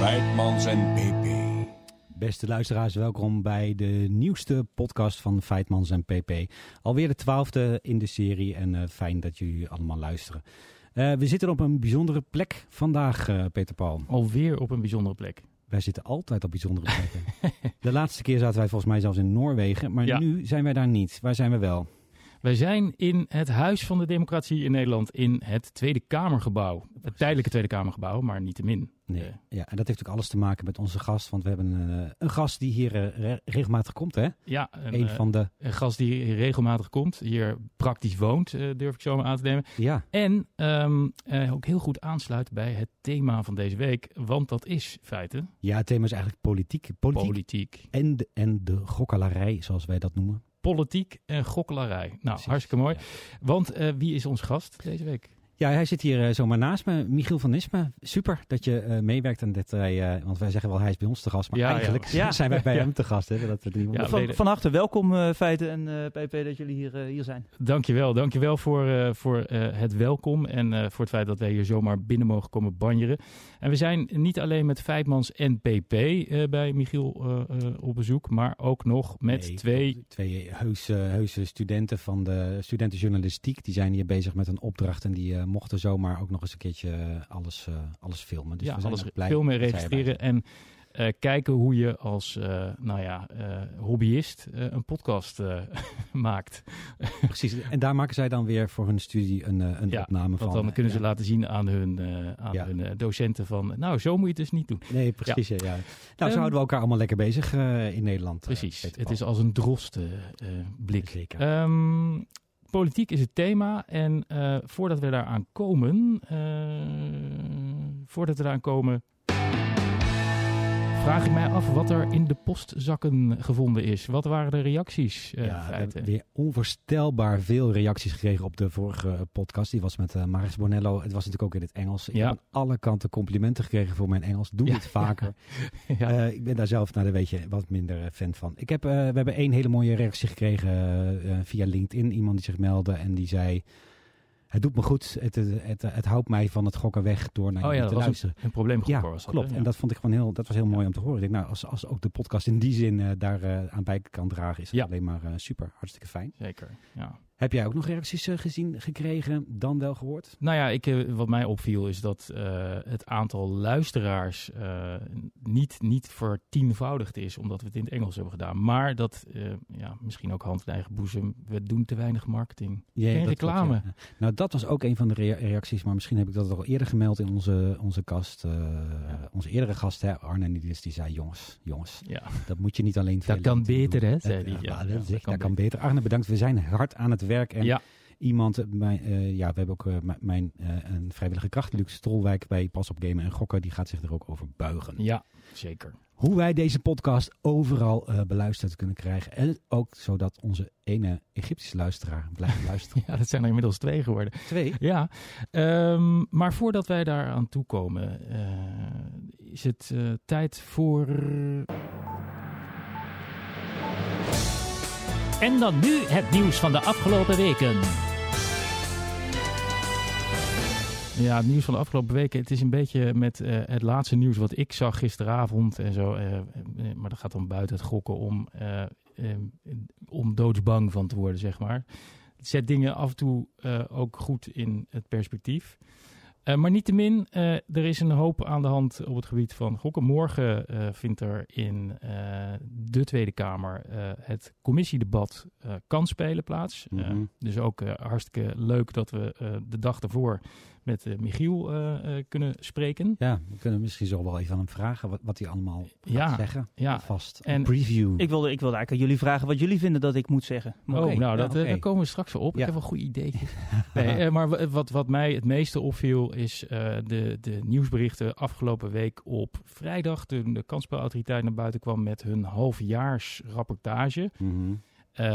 Feitmans en PP. Beste luisteraars, welkom bij de nieuwste podcast van Feitmans en PP. Alweer de twaalfde in de serie en eh, fijn dat jullie allemaal luisteren. Eh, we zitten op een bijzondere plek vandaag, eh, Peter Paul. Alweer op een bijzondere plek. Wij zitten altijd op bijzondere plekken. de laatste keer zaten wij volgens mij zelfs in Noorwegen, maar Ja. nu zijn wij daar niet. Waar zijn we wel? Wij zijn in het Huis van de Democratie in Nederland in het Tweede Kamergebouw. Het tijdelijke Tweede Kamergebouw, maar niet te min. Nee. Eh, Ja, en dat heeft ook alles te maken met onze gast, want we hebben eh, een gast die hier eh, re- regelmatig komt, hè? ja, een, Een van de... een gast die regelmatig komt, hier praktisch woont, durf ik zo maar aan te nemen. Ja, En ehm, eh, ook heel goed aansluit bij het thema van deze week, want dat is feiten ja, het thema is eigenlijk politiek. Politiek, politiek. En, de, en de gokkelarij, zoals wij dat noemen. Politiek en gokkelarij. Nou, Precies. hartstikke mooi. Ja. Want eh, wie is onze gast deze week? Ja, hij zit hier eh, zomaar naast me. Michiel van Nisme. Super dat je eh, meewerkt aan dit. eh, want wij zeggen wel hij is bij ons te gast. Maar Ja, eigenlijk Ja. zijn wij bij Ja. hem te gast. Hè, dat we die Ja, van, van harte welkom, eh, Feiten en eh, PP, dat jullie hier, hier zijn. Dankjewel, dankjewel voor, eh, voor eh, het welkom en eh, voor het feit dat wij hier zomaar binnen mogen komen banjeren. En we zijn niet alleen met Feitmans en PP eh, bij Michiel eh, eh, op bezoek, maar ook nog met Nee, twee... twee heuse, heuse studenten van de studentenjournalistiek. Die zijn hier bezig met een opdracht. En die mochten zomaar ook nog eens een keertje eh, alles, eh, alles filmen. Dus ja, we zijn alles blij filmen, registreren en eh, kijken hoe je als nou ja, hobbyist een podcast maakt. Precies. En daar maken zij dan weer voor hun studie een, een Ja, opname van. Want dan kunnen ze Ja. laten zien aan hun, aan Ja. hun docenten van, nou zo moet je het dus niet doen. Nee, precies. Ja. Nou, zo Ehm, houden we elkaar allemaal lekker bezig in Nederland. Precies, het is als een drost eh, blik. Zeker. Ehm, politiek is het thema. En eh, voordat we daaraan komen, eh, voordat we daaraan komen, vraag ik mij af wat er in de postzakken gevonden is. Wat waren de reacties? eh, ja, weer onvoorstelbaar veel reacties gekregen op de vorige podcast. Die was met eh Maris Bonello. Het was natuurlijk ook in het Engels. Ik Ja. heb aan alle kanten complimenten gekregen voor mijn Engels. Doe Ja. het vaker. ja. Eh, ik ben daar zelf, nou, weet je, wat minder eh, fan van. Ik heb, eh, we hebben één hele mooie reactie gekregen eh, eh, via LinkedIn. Iemand die zich meldde en die zei... Het doet me goed. Het, het, het, het houdt mij van het gokken weg door naar oh ja, dat te was luisteren. een, een probleemgroep. Ja, was dat, klopt. En dat vond ik gewoon heel, dat was heel mooi om te horen. Ik denk, nou, als, als ook de podcast in die zin eh, daar eh, aan bij kan dragen, is Ja. alleen maar eh, super. Hartstikke fijn. Zeker, ja. Heb jij ook nog reacties eh, gezien, gekregen, dan wel gehoord? Nou ja, ik, eh, wat mij opviel is dat eh, het aantal luisteraars eh, niet, niet vertienvoudigd is, omdat we het in het Engels hebben gedaan. Maar dat, ja, misschien ook hand in eigen boezem, we doen te weinig marketing. Ja, Geen reclame. ja. Nou, dat was ook een van de rea- reacties, maar misschien heb ik dat al eerder gemeld in onze, onze kast. Onze eerdere gast, hè, Arne Nieders, die zei, jongens, jongens, Ja, dat moet je niet alleen dat kan doen. beter, hè? Dat- Zei hij. ja, dat kan dat kan beter. Arne, bedankt. We zijn hard aan het werk. En Ja, iemand, eh, mijn, eh, ja, we hebben ook eh, mijn een vrijwillige kracht, Luc Stolwijk bij Pas op Gamen en Gokken, die gaat zich er ook over buigen. ja, zeker. Hoe wij deze podcast overal beluisterd kunnen krijgen. En ook zodat onze ene Egyptische luisteraar blijft luisteren. Ja, dat zijn er inmiddels twee geworden. Twee. Ja, ehm, maar voordat wij daar aan toe komen, eh, is het tijd voor. En dan nu het nieuws van de afgelopen weken. Ja, het nieuws van de afgelopen weken. Het is een beetje met eh, het laatste nieuws wat ik zag gisteravond en zo. eh, eh, maar dat gaat dan buiten het gokken om, om doodsbang van te worden, zeg maar. Het zet dingen af en toe ook goed in het perspectief. Eh, maar niettemin, eh er is een hoop aan de hand op het gebied van gokken. Morgen eh, vindt er in de Tweede Kamer het commissiedebat eh kansspelen plaats. Mhm. dus ook hartstikke leuk dat we de dag daarvoor met eh, Michiel eh, eh, kunnen spreken. Ja, we kunnen misschien zo wel even aan hem vragen wat, wat hij allemaal gaat Ja, zeggen. ja. Vast. En- preview. Ik wilde, ik wilde eigenlijk aan jullie vragen wat jullie vinden dat ik moet zeggen. Maar Oh, nou, dat, oké. daar komen we straks op. Ik heb wel een goed idee. nee, maar wa- wat, wat mij het meeste opviel is de, de nieuwsberichten afgelopen week op vrijdag. Toen de kansspelautoriteit naar buiten kwam met hun halfjaarsrapportage. Mhm.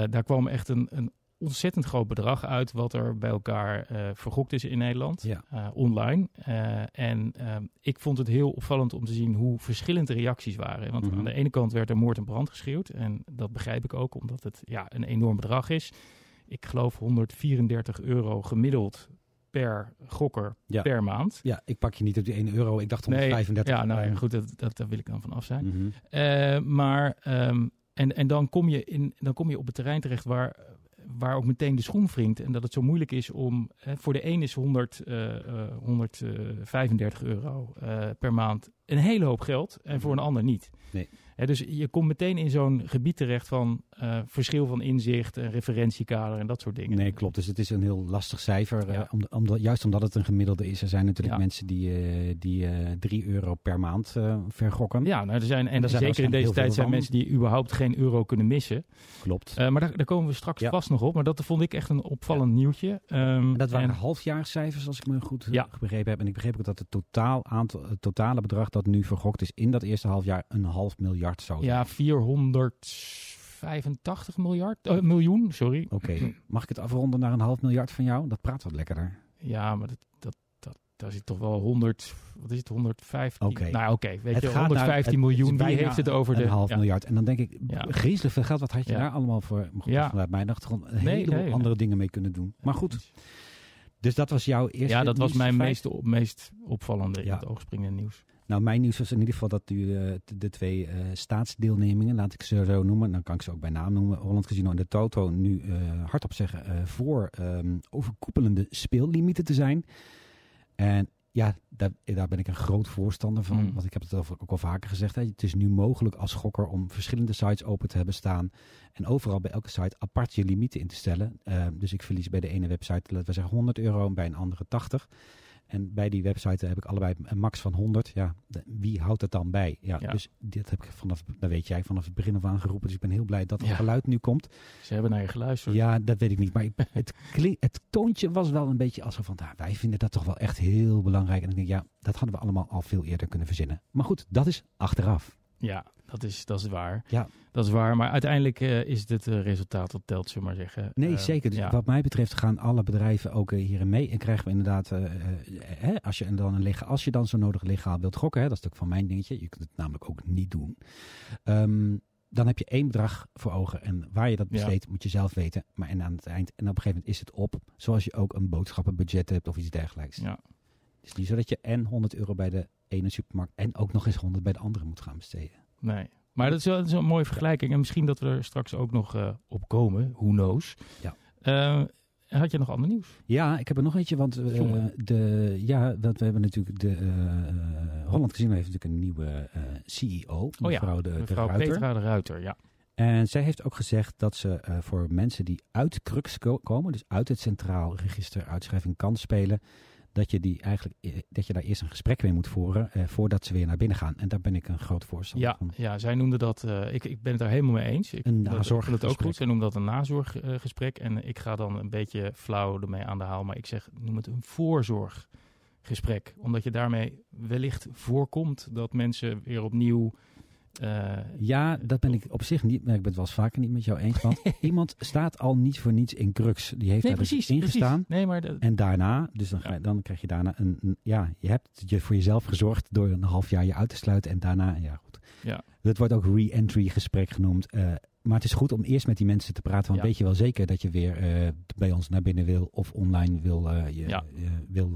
Daar kwam echt een, een ontzettend groot bedrag uit wat er bij elkaar eh, vergokt is in Nederland, Ja. eh, online. Eh, en ik vond het heel opvallend om te zien hoe verschillend de reacties waren. Want Mhm. aan de ene kant werd er moord en brand geschreeuwd. En dat begrijp ik ook, omdat het ja, een enorm bedrag is. Ik geloof 134 euro gemiddeld per gokker Ja. per maand. Ja, ik pak je niet op die 1 euro. Ik dacht 135. ja, nou ja, goed, dat, dat, daar wil ik dan van af zijn. Mhm. Maar, ehm, en, en dan, kom je in, dan kom je op het terrein terecht waar, waar ook meteen de schoen wringt. En dat het zo moeilijk is om, eh, voor de een is 100, eh, eh, 135 euro eh, per maand een hele hoop geld en voor een ander niet. Nee. Hè, dus je komt meteen in zo'n gebied terecht van eh, verschil van inzicht en referentiekader en dat soort dingen. Nee, klopt. Dus het is een heel lastig cijfer. Ja. eh, om, juist omdat het een gemiddelde is. Er zijn natuurlijk Ja. mensen die, eh die eh 3 euro per maand vergokken. Ja, nou, er zijn, en zijn zeker in deze tijd zijn mensen die überhaupt geen euro kunnen missen. Klopt. Maar daar, daar komen we straks Ja. vast nog op. Maar dat vond ik echt een opvallend nieuwtje. Ehm, En dat waren en- halfjaarscijfers, als ik me goed begrepen heb. En ik begreep ook dat het, totaal aantal, het totale bedrag dat nu vergokt is in dat eerste halfjaar een half miljard zou zijn. Ja, 485 miljard, eh, miljoen, sorry. Oké, mag ik het afronden naar een half miljard van jou? Dat praat wat lekkerder. Ja, maar dat, dat, dat, daar zit toch wel 100, wat is het, 115? Oké. Nou oké, weet Het je, gaat naar- 115 het- het miljoen, wie heeft het over de... Een half ja. miljard. En dan denk ik, Ja. griezelig veel geld. Wat had je Ja. daar allemaal voor? Goed, Ja. vanuit mijn achtergrond een Nee, heleboel nee. andere dingen mee kunnen doen. Maar goed, dus dat was jouw eerste Ja, dat was mijn meest, op, meest opvallende in het oog springende nieuws. Nou, mijn nieuws was in ieder geval dat u eh, de twee eh, staatsdeelnemingen, laat ik ze zo noemen, dan kan ik ze ook bij naam noemen, Holland Casino en de Toto, nu eh, hardop zeggen voor ehm, overkoepelende speellimieten te zijn. En ja, daar, daar ben ik een groot voorstander van, Mm. want ik heb het al- ook al vaker gezegd. Hè. Het is nu mogelijk als gokker om verschillende sites open te hebben staan en overal bij elke site apart je limieten in te stellen. Eh, dus ik verlies bij de ene website, laten we zeggen 100 euro en bij een andere 80. En bij die website heb ik allebei een max van 100. Ja, wie houdt het dan bij? Ja, Ja. Dus dit heb ik vanaf, dat weet jij, vanaf het begin af aan geroepen. Dus ik ben heel blij dat het Ja. geluid nu komt. Ze hebben naar je geluisterd. Ja, dat weet ik niet. Maar ik, het, klink, het toontje was wel een beetje als van, nou, wij vinden dat toch wel echt heel belangrijk. En ik denk, ja, dat hadden we allemaal al veel eerder kunnen verzinnen. Maar goed, dat is achteraf. Ja, dat is, dat is waar. Ja. Dat is waar, maar uiteindelijk eh, is het het eh, resultaat dat telt, zullen we maar zeggen. Nee, Eh, zeker. Dus ja. wat mij betreft gaan alle bedrijven ook eh, hierin mee. En krijgen we inderdaad, hè, als, je dan een lega, als je dan zo nodig legaal wilt gokken, hè, dat is ook van mijn dingetje. Je kunt het namelijk ook niet doen. Ehm, dan heb je één bedrag voor ogen. En waar je dat Ja. besteedt, moet je zelf weten. Maar en aan het eind, en op een gegeven moment is het op. Zoals je ook een boodschappenbudget hebt of iets dergelijks. Ja. Het is niet zo dat je en 100 euro bij de ene supermarkt en ook nog eens 100 bij de andere moet gaan besteden. Nee. Maar dat is, wel, dat is wel een mooie vergelijking. En misschien dat we er straks ook nog eh, op komen. Who knows. Ja. Eh, had je nog ander nieuws? Ja, ik heb er nog eentje, want eh, de, ja, want we hebben natuurlijk de eh, Holland Casino heeft natuurlijk een nieuwe CEO, Oh ja, mevrouw de, de Mevrouw Ruiter. Petra de Ruiter, ja. En zij heeft ook gezegd dat ze voor mensen die uit Crux ko- komen, dus uit het Centraal Register Uitschrijving kan spelen, dat je, die eigenlijk, eh, dat je daar eerst een gesprek mee moet voeren eh, voordat ze weer naar binnen gaan. En daar ben ik een groot voorstander Ja, van. ja, zij noemde dat, eh, ik, ik ben het daar helemaal mee eens. Ik, Een dat- nazorggesprek. het ook goed. Zij noemde dat een nazorggesprek. en ik ga dan een beetje flauw ermee aan de haal. Maar ik zeg, noem het een voorzorggesprek. Omdat je daarmee wellicht voorkomt dat mensen weer opnieuw... eh, Ja, dat ben ik op zich niet, maar ik ben het wel eens vaker niet met jou eens. Want iemand staat al niet voor niets in Crux. Die heeft nee, daar precies, dus precies. ingestaan. Nee, maar dat- En daarna, dus dan, dan krijg je daarna een, een- ja, je hebt je voor jezelf gezorgd door een half jaar je uit te sluiten en daarna, ja goed. Ja. Dat wordt ook re-entry gesprek genoemd. eh, maar het is goed om eerst met die mensen te praten, want Ja. weet je wel zeker dat je weer eh, bij ons naar binnen wil of online wil, je, Ja. wil,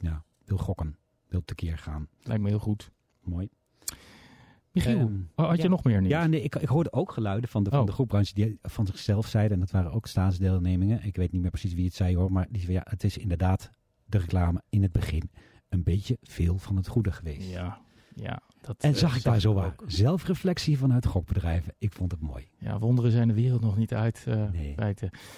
ja, wil gokken, wil tekeer gaan. lijkt me heel goed. Mooi. Michiel, Ehm, had je ja. nog meer nieuws? Ja, nee, ik, ik hoorde ook geluiden van de, van Oh. de groepbranche die van zichzelf zeiden, en dat waren ook staatsdeelnemingen. Ik weet niet meer precies wie het zei hoor, maar die zei, ja, het is inderdaad de reclame in het begin een beetje veel van het goede geweest. Ja, ja. Dat, En eh, zag ik daar zo waar ook. zelfreflectie vanuit gokbedrijven. Ik vond het mooi. Ja, wonderen zijn de wereld nog niet uit. eh Nee.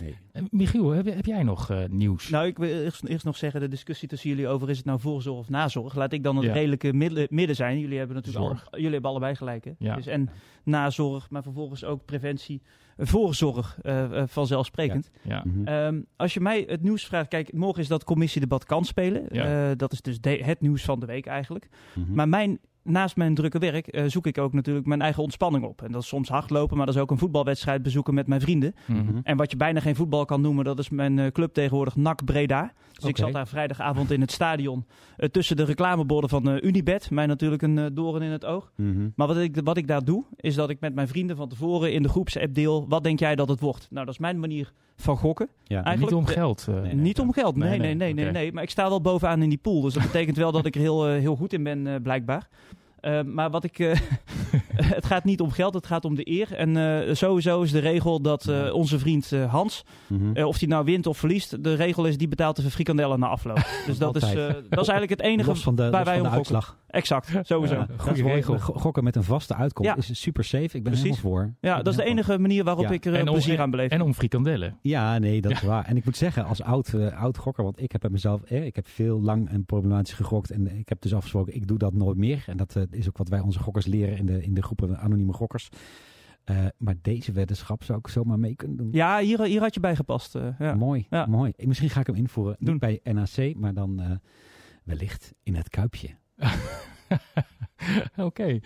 Nee. Eh, Michiel, heb, heb jij nog eh, nieuws? Nou, ik wil eerst, eerst nog zeggen, de discussie tussen jullie over is het nou voorzorg of nazorg. Laat ik dan het Ja. redelijke midden, midden zijn. Jullie hebben natuurlijk Zorg. al, jullie hebben allebei gelijk. Hè? Ja. Dus en nazorg, maar vervolgens ook preventie, voorzorg vanzelfsprekend. ja. Mhm. Ehm, als je mij het nieuws vraagt, kijk, morgen is dat commissiedebat kan spelen. Ja. Eh, dat is dus de- het nieuws van de week eigenlijk. Mhm. Maar mijn naast mijn drukke werk eh, zoek ik ook natuurlijk mijn eigen ontspanning op. En dat is soms hardlopen, maar dat is ook een voetbalwedstrijd bezoeken met mijn vrienden. Mhm. En wat je bijna geen voetbal kan noemen, dat is mijn eh, club tegenwoordig NAC Breda. Dus ik zat daar vrijdagavond in het stadion eh, tussen de reclameborden van Unibet. Mij natuurlijk een doorn in het oog. Mhm. Maar wat ik, wat ik daar doe, is dat ik met mijn vrienden van tevoren in de groepsapp deel. Wat denk jij dat het wordt? Nou, dat is mijn manier van gokken. Ja. Eigenlijk- Niet om eh, geld. eh, nee, Niet om geld, nee, Nee, nee, nee, Maar ik sta wel bovenaan in die pool. Dus dat betekent wel dat ik er heel, eh, heel goed in ben, eh, blijkbaar. Eh, maar wat ik, eh, het gaat niet om geld, het gaat om de eer. En eh, sowieso is de regel dat eh, onze vriend eh, Hans, Mhm. eh, of hij nou wint of verliest, de regel is die betaalt de frikandellen na afloop. Dus dat is, eh, dat is eigenlijk het enige los van de, waar los wij van de om gokken. uitslag. Exact, sowieso. Ja, Ja, goede regel. go- Gokken met een vaste uitkomst Ja. is super safe. Ik ben er Precies. helemaal voor. Ben dat is de enige manier waarop Ja. ik er om- plezier aan beleef. En om frikandellen. Ja, nee, dat is waar. En ik moet zeggen, als oud, oud gokker, want ik heb bij mezelf, eh, ik heb veel lang en problematisch gegokt. En ik heb dus afgesproken, ik doe dat nooit meer. En dat is ook wat wij onze gokkers leren in de, in de groepen anonieme gokkers. Eh, maar deze weddenschap zou ik zomaar mee kunnen doen. Ja, hier, hier had je bij gepast. eh, ja. Mooi, Ja. mooi. Misschien ga ik hem invoeren. Doen. Niet bij NAC, maar dan eh, wellicht in het Kuipje. Oké.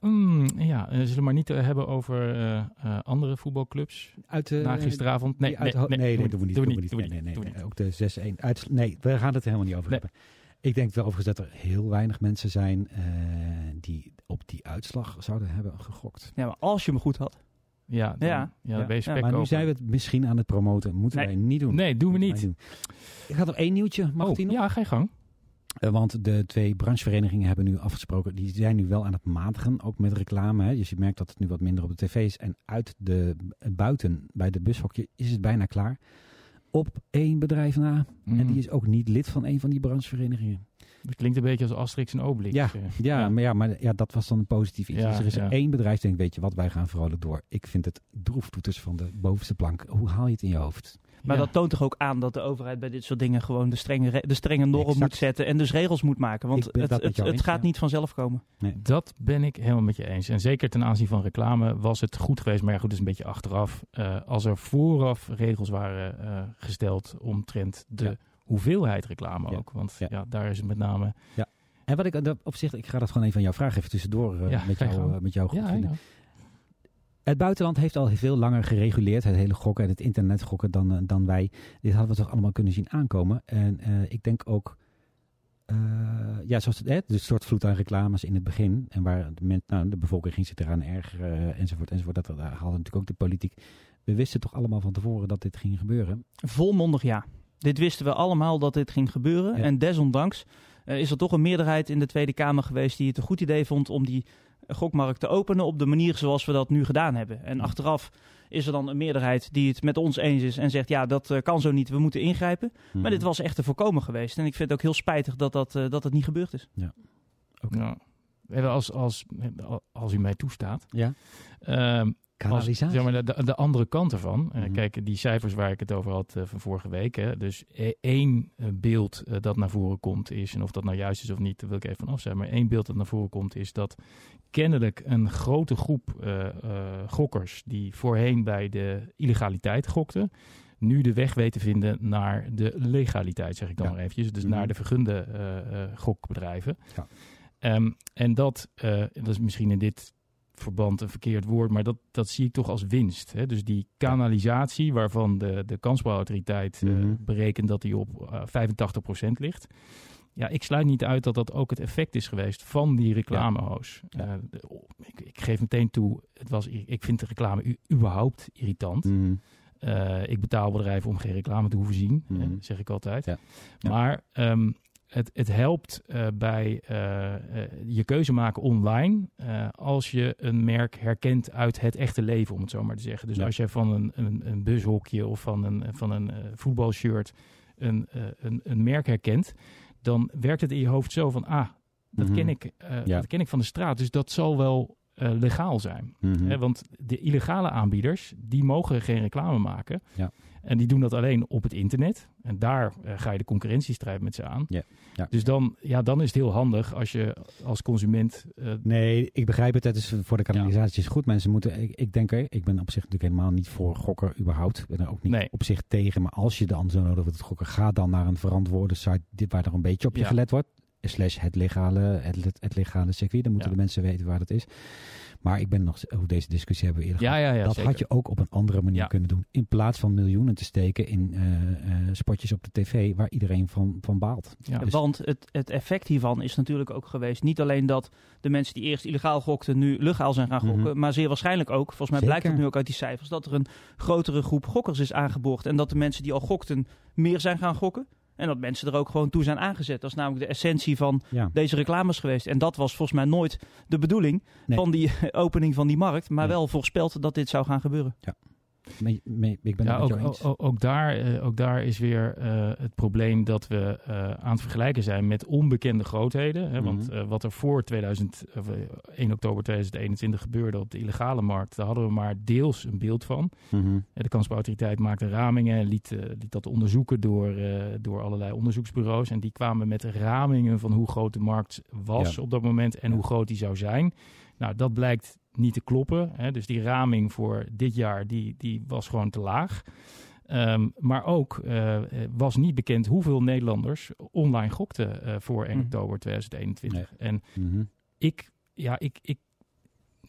Mm, ja, we zullen maar niet eh, hebben over eh, eh, andere voetbalclubs Uit, eh, na gisteravond. Nee, uit- nee, nee, nee, dat doen we niet. Doen we niet. we we Nee, nee, nee, we Ook de 6-1. Uit, nee, we gaan het er helemaal niet over Nee. hebben. Ik denk wel overigens dat er heel weinig mensen zijn eh, die op die uitslag zouden hebben gegokt. Ja, maar als je me goed had. Ja, dan, Ja. ja, Ja. dan ben je Ja, spek maar nu zijn we het misschien aan het promoten. Moeten Nee. wij niet doen. Nee, doen we niet. doen. Ik had nog één nieuwtje. Mag Oh, die nog? ja, ga je gang. Eh, want de twee brancheverenigingen hebben nu afgesproken. Die zijn nu wel aan het matigen. Ook met reclame. Hè. Dus je merkt dat het nu wat minder op de tv is. En uit de eh, buiten bij de bushokje is het bijna klaar. Op één bedrijf na. En Mm. die is ook niet lid van een van die brancheverenigingen. Het klinkt een beetje als Asterix en Obelix. Ja, eh. Ja, Ja. Maar, ja, maar ja, dat was dan een positief iets. Ja, dus er is ja. één bedrijf die denkt, weet je wat, wij gaan vrolijk door. Ik vind het droeftoeters van de bovenste plank. Hoe haal je het in je hoofd? Maar Ja. dat toont toch ook aan dat de overheid bij dit soort dingen gewoon de strenge, re- de strenge norm Exact. moet zetten en dus regels moet maken. Want het, het, het eens, gaat ja. niet vanzelf komen. Dat ben ik helemaal met je eens. En zeker ten aanzien van reclame was het goed geweest. Maar ja, goed, dat is een beetje achteraf. Eh, als er vooraf regels waren eh, gesteld omtrent de Ja. hoeveelheid reclame Ja. ook. Want Ja. ja. daar is het met name... En wat ik op zich, ik ga dat gewoon even aan jou vragen, even tussendoor eh, Ja, met, jou, met jou goed Ja, vinden. Het buitenland heeft al veel langer gereguleerd, het hele gokken en het internet gokken dan, eh, dan wij. Dit hadden we toch allemaal kunnen zien aankomen. En eh, ik denk ook, eh, ja, zoals het, hè, de soort vloed aan reclames in het begin. En waar men, nou, de bevolking ging zich eraan ergeren, enzovoort, enzovoort. Dat, daar haalde natuurlijk ook de politiek. We wisten toch allemaal van tevoren dat dit ging gebeuren. Volmondig ja. Dit wisten we allemaal dat dit ging gebeuren. Ja. En desondanks is er toch een meerderheid in de Tweede Kamer geweest die het een goed idee vond om die gokmarkt te openen op de manier zoals we dat nu gedaan hebben. En achteraf is er dan een meerderheid die het met ons eens is en zegt ja, dat eh, kan zo niet, we moeten ingrijpen. Maar dit was echt te voorkomen geweest. En ik vind het ook heel spijtig dat dat, eh, dat het niet gebeurd is. Oké. Ja. Even Als, als, als u mij toestaat. Ja. Als, Kanalisatie. zeg maar, de, de andere kant ervan. Mhm. Kijk, die cijfers waar ik het over had eh, van vorige week. Hè, dus eh, één beeld dat naar voren komt is, en of dat nou juist is of niet, daar wil ik even van af zijn. Maar één beeld dat naar voren komt is dat kennelijk een grote groep gokkers die voorheen bij de illegaliteit gokten, nu de weg weten vinden naar de legaliteit, zeg ik dan Ja. maar eventjes. Dus Mhm. naar de vergunde gokbedrijven. Ja. Ehm, en dat, dat is misschien in dit verband een verkeerd woord, maar dat, dat zie ik toch als winst. Hè? Dus die kanalisatie waarvan de, de kansspelautoriteit eh, Mhm. berekent dat die op eh 85% ligt. Ja, ik sluit niet uit dat dat ook het effect is geweest van die reclamehoos. Ja. Eh, de- oh, ik, ik geef meteen toe, het was, ik vind de reclame überhaupt irritant. Mhm. Eh, ik betaal bedrijven om geen reclame te hoeven zien, Mhm. eh, zeg ik altijd. Ja. Ja. Maar ehm, het, het helpt eh, bij eh, eh, je keuze maken online als je een merk herkent uit het echte leven, om het zo maar te zeggen. Dus Ja. als je van een, een, een bushokje of van een, van een voetbalshirt een, een, een merk herkent, dan werkt het in je hoofd zo van, ah, dat, Mhm. ken, ik, Ja. dat ken ik van de straat, dus dat zal wel legaal zijn. Mhm. Want de illegale aanbieders, die mogen geen reclame maken. Ja. En die doen dat alleen op het internet. En daar eh, ga je de concurrentiestrijd met ze aan. Ja. Ja. Dus dan, ja, dan is het heel handig als je als consument... eh, Nee, ik begrijp het. Het is voor de kanalisatie is goed. Mensen moeten, ik, ik denk ik ben op zich natuurlijk helemaal niet voor gokken überhaupt. Ik ben er ook niet Nee. op zich tegen. Maar als je dan zo nodig wordt het gokken, ga dan naar een verantwoorde site waar er een beetje op je Ja. gelet wordt. slash het legale, het, het legale circuit. Dan moeten de mensen weten waar dat is. Maar ik ben nog, hoe deze discussie hebben we eerder Ja, gehad. ja, ja. dat zeker. had je ook op een andere manier Ja. kunnen doen. In plaats van miljoenen te steken in eh, eh, spotjes op de tv waar iedereen van, van baalt. Ja. Dus- Want het, het effect hiervan is natuurlijk ook geweest. Niet alleen dat de mensen die eerst illegaal gokten nu legaal zijn gaan gokken. Mhm. Maar zeer waarschijnlijk ook, volgens mij blijkt het nu ook uit die cijfers, dat er een grotere groep gokkers is aangeboord. En dat de mensen die al gokten meer zijn gaan gokken. En dat mensen er ook gewoon toe zijn aangezet. Dat is namelijk de essentie van Ja. deze reclames geweest. En dat was volgens mij nooit de bedoeling Nee. van die opening van die markt. Maar Nee. wel voorspeld dat dit zou gaan gebeuren. Ik ben Ja, ook, eens. ook, ook daar, eh, ook daar is weer eh, het probleem dat we eh, aan het vergelijken zijn met onbekende grootheden. Hè, Want Mhm. wat er voor 2000, of, eh, 1 oktober 2021 gebeurde op de illegale markt, daar hadden we maar deels een beeld van. Mhm. Eh, De kansspelautoriteit maakte ramingen en liet, liet dat onderzoeken door, door allerlei onderzoeksbureaus. En die kwamen met ramingen van hoe groot de markt was Ja. op dat moment en Ja. hoe groot die zou zijn. Nou, dat blijkt niet te kloppen. Hè. Dus die raming voor dit jaar, die, die was gewoon te laag. Ehm, maar ook eh, was niet bekend hoeveel Nederlanders online gokten eh, voor 1 Mhm. oktober 2021. En Mhm. ik, ja, ik, ik,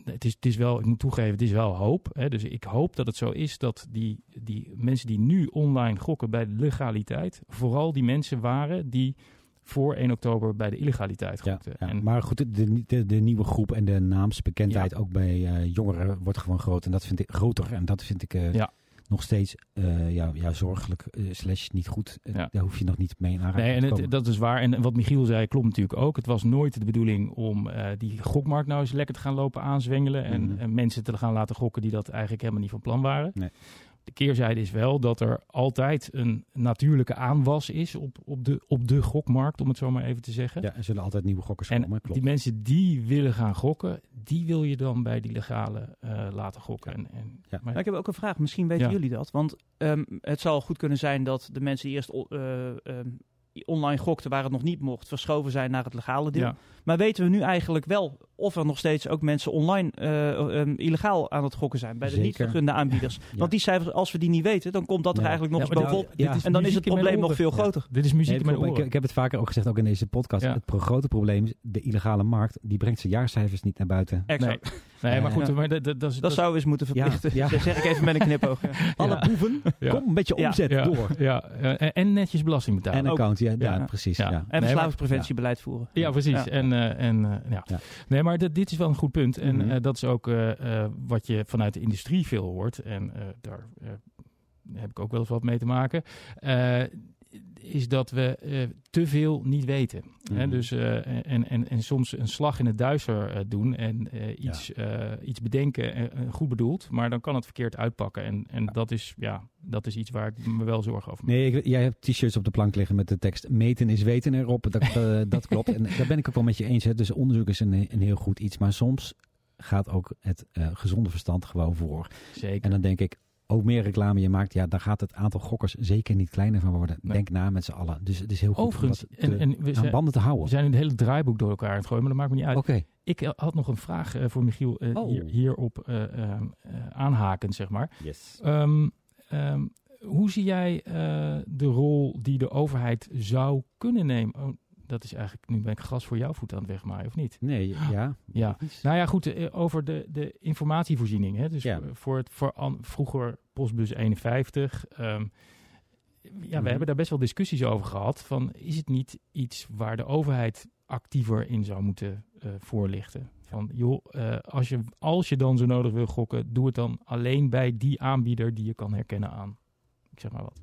het is, het is wel, ik moet toegeven, het is wel hoop. Hè? Dus ik hoop dat het zo is dat die, die mensen die nu online gokken bij de legaliteit, vooral die mensen waren die voor 1 oktober bij de illegaliteit Ja, gokten. ja. En, maar goed, de, de, de nieuwe groep en de naamsbekendheid ook bij eh, jongeren wordt gewoon groot. En dat vind ik groter. En dat vind ik eh, nog steeds eh, ja, ja, zorgelijk eh, slash niet goed. Eh. Daar hoef je nog niet mee aanraking Nee, en het, dat is waar. En wat Michiel zei, klopt natuurlijk ook. Het was nooit de bedoeling om eh, die gokmarkt nou eens lekker te gaan lopen aanzwengelen. En, Mhm. en mensen te gaan laten gokken die dat eigenlijk helemaal niet van plan waren. Nee. De keerzijde is wel dat er altijd een natuurlijke aanwas is op, op, de, op de gokmarkt, om het zo maar even te zeggen. ja, er zullen altijd nieuwe gokkers En komen, klopt. die mensen die willen gaan gokken, die wil je dan bij die legale eh, laten gokken. En, en, Ja. maar- Maar ik heb ook een vraag, misschien weten Ja. jullie dat. Want ehm, het zal goed kunnen zijn dat de mensen die eerst eh, ehm, online gokten waar het nog niet mocht, verschoven zijn naar het legale deel. ja. Maar weten we nu eigenlijk wel of er nog steeds ook mensen online eh, ehm, illegaal aan het gokken zijn bij de Zeker. niet vergunde aanbieders? Ja. Want die cijfers, als we die niet weten, dan komt dat er eigenlijk nog Ja, eens bovenop. En dan is het probleem nog veel Ja. groter. Dit is muziek Nee, in mijn ik, ik, oren. ik heb het vaker ook gezegd, ook in deze podcast. Ja. Het pro- grote probleem is, de illegale markt, die brengt zijn jaarcijfers niet naar buiten. Exact. Nee, maar goed, Ja. maar dat, dat, dat, is- Dat zou we eens moeten verplichten. ja. Dat zeg ik even met een knipoog. Ja. Alle boeven, Ja. kom een beetje Ja. omzet ja, door. Ja, eh, en- en netjes belasting betalen. En account, ja, ja, Ja. precies. Ja. Ja. En verslavingspreventiebeleid voeren. Ja, precies. Ja. En, eh, en, eh, ja. Ja. Nee, maar dit, dit is wel een goed punt. En Mhm. eh, dat is ook eh, eh, wat je vanuit de industrie veel hoort. En eh, daar eh, heb ik ook wel eens wat mee te maken. Is dat we eh, te veel niet weten. Hè? Mhm. Dus, eh, en, en, en soms een slag in het duister eh, doen en iets, eh, iets bedenken, en en goed bedoeld, maar dan kan het verkeerd uitpakken. En, en dat, is, ja, dat is iets waar ik me wel zorgen over maak. Nee, ik, jij hebt t-shirts op de plank liggen met de tekst meten is weten erop. Dat, dat klopt. En daar ben ik ook wel met je eens. Hè. Dus onderzoek is een, een heel goed iets. Maar soms gaat ook het gezonde verstand gewoon voor. Zeker. En dan denk ik, hoe meer reclame je maakt, ja, dan gaat het aantal gokkers zeker niet kleiner van worden. Nee. Denk na met z'n allen. Dus het is heel goed Overigens, om dat te- en, en we, aan zijn, banden te we houden. zijn nu het hele draaiboek door elkaar aan het gooien, maar dat maakt me niet uit. Oké. Ik eh, had nog een vraag eh, voor Michiel eh, Oh. hier, hierop eh ehm, eh, aanhaken, zeg maar. Yes. Ehm, ehm, hoe zie jij eh, de rol die de overheid zou kunnen nemen? Dat is eigenlijk, nu ben ik gras voor jouw voet aan het wegmaaien, of niet? Nee, ja. Ja. Nou ja, goed, eh, over de, de informatievoorziening. Hè? Dus Ja. voor- het voor an- vroeger postbus 51. ehm, ja, we Mhm. hebben daar best wel discussies over gehad. Van, is het niet iets waar de overheid actiever in zou moeten eh, voorlichten? Van, joh, eh, als, je, als je dan zo nodig wil gokken, doe het dan alleen bij die aanbieder die je kan herkennen aan. Ik zeg maar wat.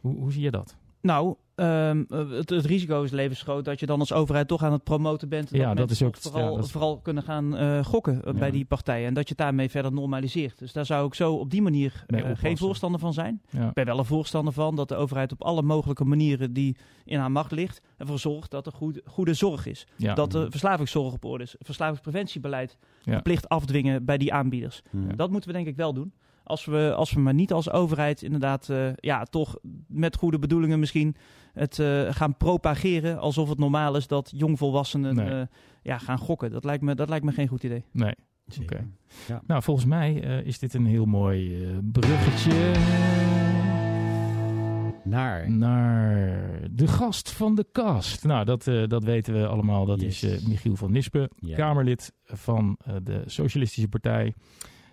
Hoe, hoe zie je dat? Nou, ehm, eh, het, het risico is levensgroot dat je dan als overheid toch aan het promoten bent. En Ja, dat mensen is ook- toch vooral, ja, dat is- vooral kunnen gaan eh, gokken eh, Ja. bij die partijen. En dat je het daarmee verder normaliseert. Dus daar zou ik zo op die manier geen voorstander van zijn. Ja. Ik ben wel een voorstander van dat de overheid op alle mogelijke manieren die in haar macht ligt, ervoor zorgt dat er goed, goede zorg is. Ja. Dat de verslavingszorg op orde is. Verslavingspreventiebeleid Ja. verplicht afdwingen bij die aanbieders. Mhm. Dat moeten we denk ik wel doen. Als we, als we maar niet als overheid inderdaad, eh, ja, toch met goede bedoelingen misschien het eh, gaan propageren alsof het normaal is dat jongvolwassenen Nee. eh, ja, gaan gokken. Dat lijkt, me, dat lijkt me geen goed idee. Nee. Oké. Ja. Nou, volgens mij eh, is dit een heel mooi eh, bruggetje Naar. naar de gast van de kast. Nou, dat, eh, dat weten we allemaal. Dat Yes. is eh, Michiel van Nispen, Ja. Kamerlid van eh, de Socialistische Partij.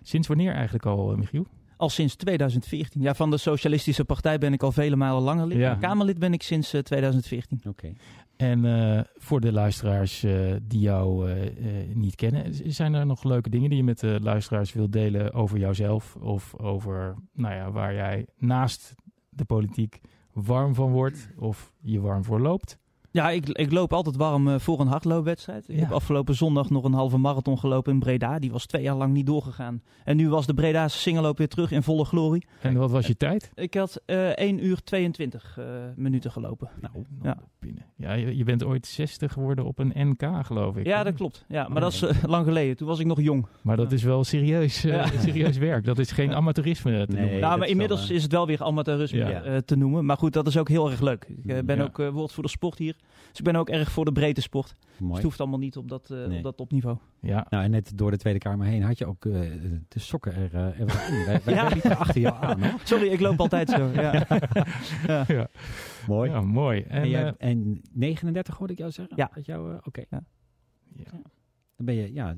Sinds wanneer eigenlijk al, eh, Michiel? Al sinds 2014. Ja, van de Socialistische Partij ben ik al vele malen langer lid. Ja. Kamerlid ben ik sinds eh, 2014. Oké. En eh, voor de luisteraars eh, die jou eh, eh, niet kennen, zijn er nog leuke dingen die je met de luisteraars wilt delen over jouzelf? Of over nou ja, waar jij naast de politiek warm van wordt of je warm voor loopt? Ja, ik, ik loop altijd warm eh, voor een hardloopwedstrijd. Ik Ja. heb afgelopen zondag nog een halve marathon gelopen in Breda. Die was twee jaar lang niet doorgegaan. En nu was de Breda's singeloop weer terug in volle glorie. En wat was je tijd? Ik had eh 1 uur 22 eh, minuten gelopen. Nou, Ja. Binnen. Ja, je, je bent ooit 60 geworden op een NK, geloof ik. Ja, dat klopt. Ja, maar dat is lang geleden. Toen was ik nog jong. Maar dat is wel serieus, eh, Ja. serieus werk. Dat is geen amateurisme te Nee. noemen. nou, dat maar is inmiddels wel, is het wel weer amateurisme Ja. eh, te noemen. Maar goed, dat is ook heel erg leuk. Ik ben Ja. ook woordvoerder sport hier. Dus ik ben ook erg voor de breedte sport. Dus mooi. het hoeft allemaal niet op dat, eh, Nee. op dat topniveau. Ja, Nou, en net door de Tweede Kamer heen had je ook eh, de sokken er, eh, er in. Wij, wij Ja. liepen achter jou aan, hoor. Sorry, ik loop altijd zo. Ja. Ja. Mooi. ja mooi. En, En, jij- en 39 hoorde ik jou zeggen? Ja. Jou, eh, Oké. Ja. ja. Dan ben je ja,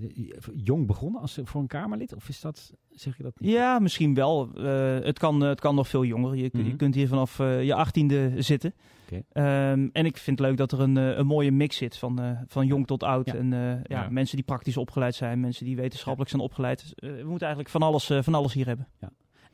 jong begonnen als, voor een Kamerlid? Of is dat, zeg je dat niet? Ja, misschien wel. Eh, het, kan, het kan nog veel jonger. Je, Mhm. je kunt hier vanaf je achttiende zitten. Ehm, en ik vind het leuk dat er een, eh, een mooie mix zit van, eh, van jong tot oud. Ja. En eh, ja, Ja. mensen die praktisch opgeleid zijn, mensen die wetenschappelijk zijn opgeleid. Dus, we moeten eigenlijk van alles, van alles hier hebben.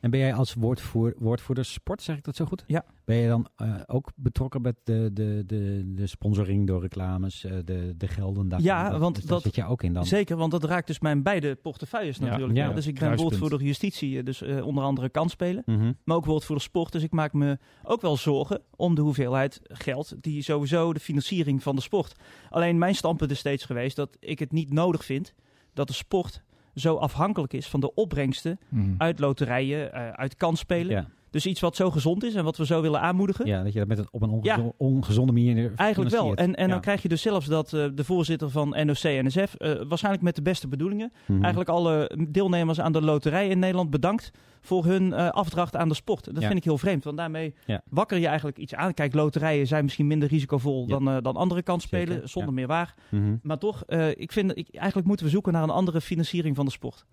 En ben jij als woordvoer, woordvoerder sport, zeg ik dat zo goed? Ja. Ben je dan eh, ook betrokken met de, de, de, de sponsoring door reclames, eh, de, de gelden daarvan? Ja, want dus daar dat- zit jij ook in dan? Zeker, want dat raakt dus mijn beide portefeuilles Ja. natuurlijk. Ja. Dus ik ben Kruispunt. woordvoerder justitie, eh, dus eh, onder andere kan spelen. Mhm. Maar ook woordvoerder sport. Dus ik maak me ook wel zorgen om de hoeveelheid geld die sowieso de financiering van de sport. Alleen mijn standpunt is steeds geweest dat ik het niet nodig vind dat de sport zo afhankelijk is van de opbrengsten Mhm. uit loterijen, eh, uit kansspelen. Ja. Dus iets wat zo gezond is en wat we zo willen aanmoedigen. ja, dat je dat met een, op een ongezo- Ja. ongezonde manier Eigenlijk wel. En, en Ja. dan krijg je dus zelfs dat eh, de voorzitter van NOC-NSF, eh waarschijnlijk met de beste bedoelingen, Mhm. eigenlijk alle deelnemers aan de loterij in Nederland bedankt voor hun eh, afdracht aan de sport. Dat Ja. vind ik heel vreemd, want daarmee Ja. wakker je eigenlijk iets aan. Kijk, loterijen zijn misschien minder risicovol Ja. dan, eh, dan andere kansspelen, Zeker, zonder ja. meer waar. Mhm. Maar toch, eh, ik vind, ik, eigenlijk moeten we zoeken naar een andere financiering van de sport.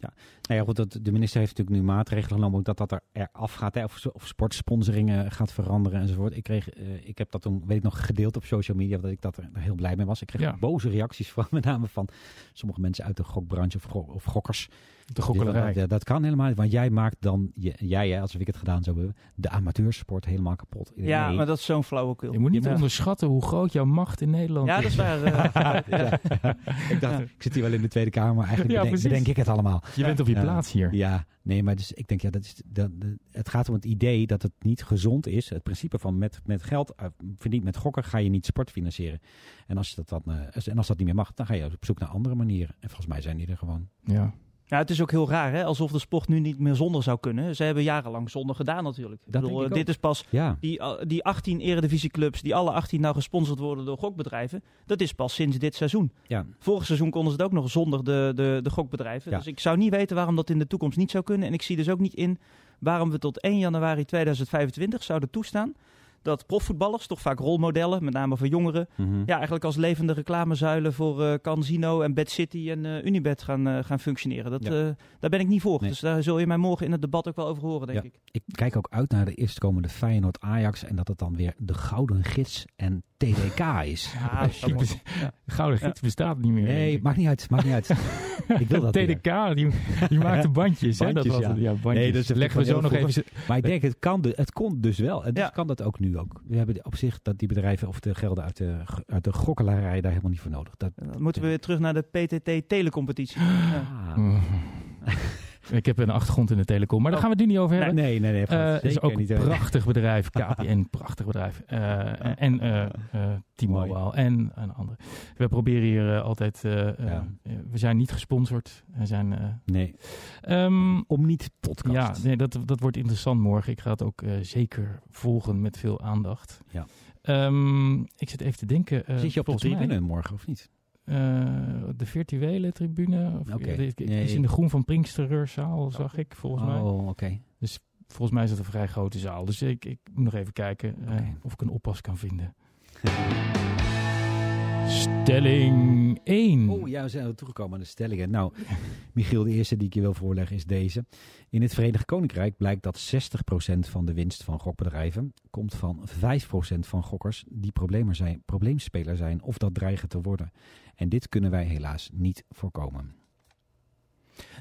Nou ja, goed, dat, de minister heeft natuurlijk nu maatregelen genomen ook dat dat er eraf gaat. Hè, of, of sportsponsoringen gaat veranderen enzovoort. Ik, kreeg, eh, ik heb dat toen, weet ik nog, gedeeld op social media, dat ik dat er heel blij mee was. Ik kreeg Ja. boze reacties van, met name van sommige mensen uit de gokbranche of, go- of gokkers. De gokkelerij. Dat, dat kan helemaal niet, want jij maakt dan, je- jij hè, alsof ik het gedaan zou hebben, de amateursport helemaal kapot. Ja, Nee. maar dat is zo'n flauwekul. Je moet niet Ja. onderschatten hoe groot jouw macht in Nederland Ja, is. dat is waar. eh, ja. ik dacht, Ja. ik zit hier wel in de Tweede Kamer, maar eigenlijk Ja, bedenk, bedenk ik het allemaal. Je bent op je Ja. plaats hier. Ja, nee, maar dus, ik denk, ja, dat is, dat, dat- het gaat om het idee dat het niet gezond is. Het principe van met, met geld uh, verdiend met gokken ga je niet sport financieren. En als, je dat dan, eh, als- en als dat niet meer mag, dan ga je op zoek naar andere manieren. En volgens mij zijn die er gewoon. Ja. Ja, het is ook heel raar, hè? alsof de sport nu niet meer zonder zou kunnen. Ze hebben jarenlang zonder gedaan natuurlijk. Dat bedoel, denk ik eh, dit ook. is pas Ja, die, eh, die 18 eredivisieclubs, die alle 18 nou gesponsord worden door gokbedrijven. Dat is pas sinds dit seizoen. ja. Vorig seizoen konden ze het ook nog zonder de, de, de gokbedrijven. Ja. Dus ik zou niet weten waarom dat in de toekomst niet zou kunnen. En ik zie dus ook niet in waarom we tot 1 januari 2025 zouden toestaan dat profvoetballers, toch vaak rolmodellen, met name voor jongeren, Mhm. ja, eigenlijk als levende reclamezuilen voor eh Casino en Bad City en eh, Unibet gaan, eh, gaan functioneren. Dat, Ja. eh, daar ben ik niet voor. Nee. Dus daar zul je mij morgen in het debat ook wel over horen, denk Ja. ik. Ik kijk ook uit naar de eerstkomende Feyenoord Ajax en dat het dan weer de Gouden Gids en TDK is. Ja. Gouden gids bestaat niet meer. Nee, maakt niet uit, maakt niet uit. ik wil dat weer. TDK, die, die maakte bandjes. hè? Dat was ja. het. ja bandjes. Nee, dat is Leggen we zo nog vroeger. even... Maar ik denk, het, kan de, het kon dus wel. En dus Ja. kan dat ook nu ook. We hebben op zich dat die bedrijven of de gelden uit de, uit de gokkelarij daar helemaal niet voor nodig. Dat, Dan moeten we weer terug naar de PTT telecompetitie. Ja. Ik heb een achtergrond in de telecom, maar daar Oh. gaan we het nu niet over hebben. Nee, nee, nee. Eh, Het is zeker ook een niet. eh. prachtig bedrijf, KPN, prachtig bedrijf. Eh, en eh eh, T-Mobile en een ander. We proberen hier eh, altijd, eh, eh, Ja. eh, we zijn niet gesponsord. We zijn, eh, Nee, ehm, om niet podcast. ja, nee, dat, dat wordt interessant morgen. Ik ga het ook eh, zeker volgen met veel aandacht. Ja. Ehm, ik zit even te denken. eh, Zit je op de tribune morgen of niet? Eh, de virtuele tribune. Of, Nee. is in de Groen van Pinksterzaal, zag ik volgens mij. Oh, oké. volgens mij is dat een vrij grote zaal. Dus ik, ik moet nog even kijken eh, of ik een oppas kan vinden. Stelling 1. Oh ja, we zijn al toegekomen aan de stellingen. Nou, Michiel, de eerste die ik je wil voorleggen is deze. In het Verenigd Koninkrijk blijkt dat 60% van de winst van gokbedrijven komt van 5% van gokkers die problemer zijn, probleemspeler zijn of dat dreigen te worden. En dit kunnen wij helaas niet voorkomen.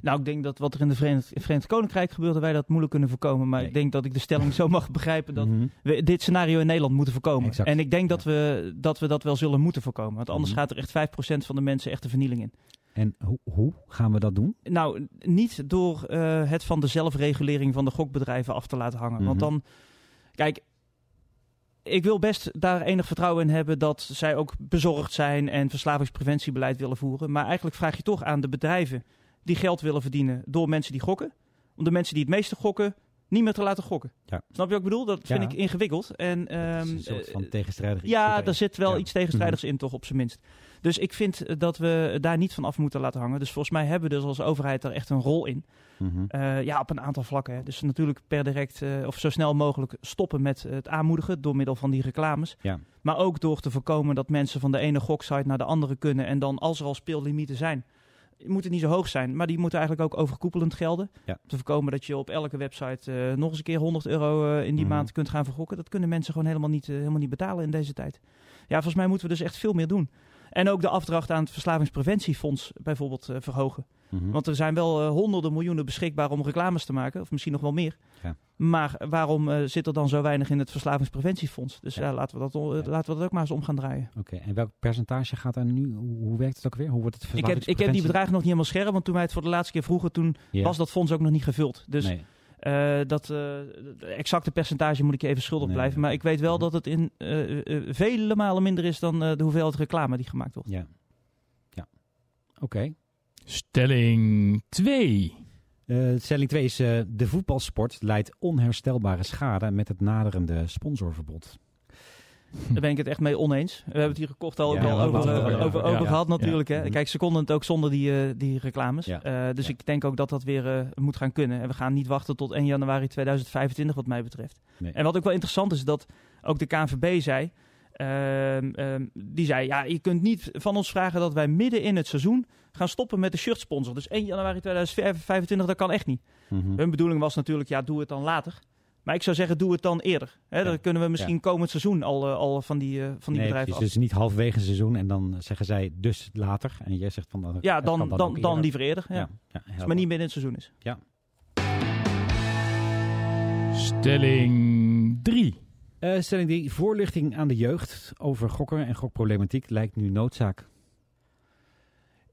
Nou, ik denk dat wat er in de Verenigd, Verenigd Koninkrijk gebeurt, dat wij dat moeilijk kunnen voorkomen. Maar Nee. ik denk dat ik de stelling zo mag begrijpen dat Mhm. we dit scenario in Nederland moeten voorkomen. Exact. En ik denk dat, we, dat we dat wel zullen moeten voorkomen. Want anders Mhm. gaat er echt 5% van de mensen echt de vernieling in. En hoe, hoe gaan we dat doen? Nou, niet door eh, het van de zelfregulering van de gokbedrijven af te laten hangen. Want Mhm. dan, kijk, ik wil best daar enig vertrouwen in hebben dat zij ook bezorgd zijn en verslavingspreventiebeleid willen voeren. Maar eigenlijk vraag je toch aan de bedrijven die geld willen verdienen door mensen die gokken, om de mensen die het meeste gokken niet meer te laten gokken. Ja. Snap je wat ik bedoel? Dat vind Ja. ik ingewikkeld. En, is ehm, een soort van eh, tegenstrijdig iets ja, er zit wel Ja. iets tegenstrijdigs in, toch op zijn minst. Dus ik vind dat we daar niet van af moeten laten hangen. Dus volgens mij hebben we dus als overheid daar echt een rol in. Mhm. Eh, ja, op een aantal vlakken. Hè. Dus natuurlijk per direct eh, of zo snel mogelijk stoppen met het aanmoedigen door middel van die reclames. Ja. Maar ook door te voorkomen dat mensen van de ene goksite naar de andere kunnen. En dan als er al speellimieten zijn, moeten niet zo hoog zijn. Maar die moeten eigenlijk ook overkoepelend gelden. Ja. Om te voorkomen dat je op elke website eh, nog eens een keer 100 euro eh, in die Mhm. maand kunt gaan vergokken. Dat kunnen mensen gewoon helemaal niet, eh, helemaal niet betalen in deze tijd. Ja, volgens mij moeten we dus echt veel meer doen. En ook de afdracht aan het Verslavingspreventiefonds bijvoorbeeld eh, Mhm. Want er zijn wel eh, honderden miljoenen beschikbaar om reclames te maken. Of misschien nog wel meer. Ja. Maar waarom eh, zit er dan zo weinig in het Verslavingspreventiefonds? Dus Ja. ja, laten, we dat, Ja. laten we dat ook maar eens om gaan draaien. Oké, en welk percentage gaat er nu? Hoe, werkt het ook weer? Hoe wordt het Ik heb, ik heb die bedragen nog niet helemaal scherp. Want toen wij het voor de laatste keer vroegen, toen was dat fonds ook nog niet gevuld. Dus Nee. eh, dat exacte percentage moet ik je even schuldig Nee, blijven. Maar ik weet wel Mhm. dat het in vele malen minder is dan de hoeveelheid reclame die gemaakt wordt. Ja. Ja. Oké. Stelling 2. Eh, stelling 2 is eh, de voetbalsport leidt onherstelbare schade met het naderende sponsorverbod. Daar ben ik het echt mee oneens. We hebben het hier gekocht al ook Ja, al over, eh, over, over, ja. over Ja. gehad natuurlijk. Ja. Hè. Mhm. Kijk, ze konden het ook zonder die, eh, die reclames. Ja. Eh, dus Ja. ik denk ook dat dat weer moet gaan kunnen. En we gaan niet wachten tot 1 januari 2025 wat mij betreft. Nee. En wat ook wel interessant is, dat ook de KNVB zei... ehm, ehm, die zei, ja, je kunt niet van ons vragen dat wij midden in het seizoen gaan stoppen met de shirtsponsor. Dus 1 januari 2025, dat kan echt niet. Mhm. Hun bedoeling was natuurlijk, ja, doe het dan later. Maar ik zou zeggen, doe het dan eerder. Hè, Dan Ja. kunnen we misschien komend seizoen al, eh, al van die, eh, van die Nee, bedrijven precies. af. Dus niet halverwege een seizoen en dan zeggen zij dus later. En jij zegt van... Dan, Ja, dan, dan, dan, liever eerder. Ja. Ja. Als Ja, het helder. maar niet midden in het seizoen is. Stelling 3. Eh, stelling 3. Voorlichting aan de jeugd over gokken en gokproblematiek lijkt nu noodzaak.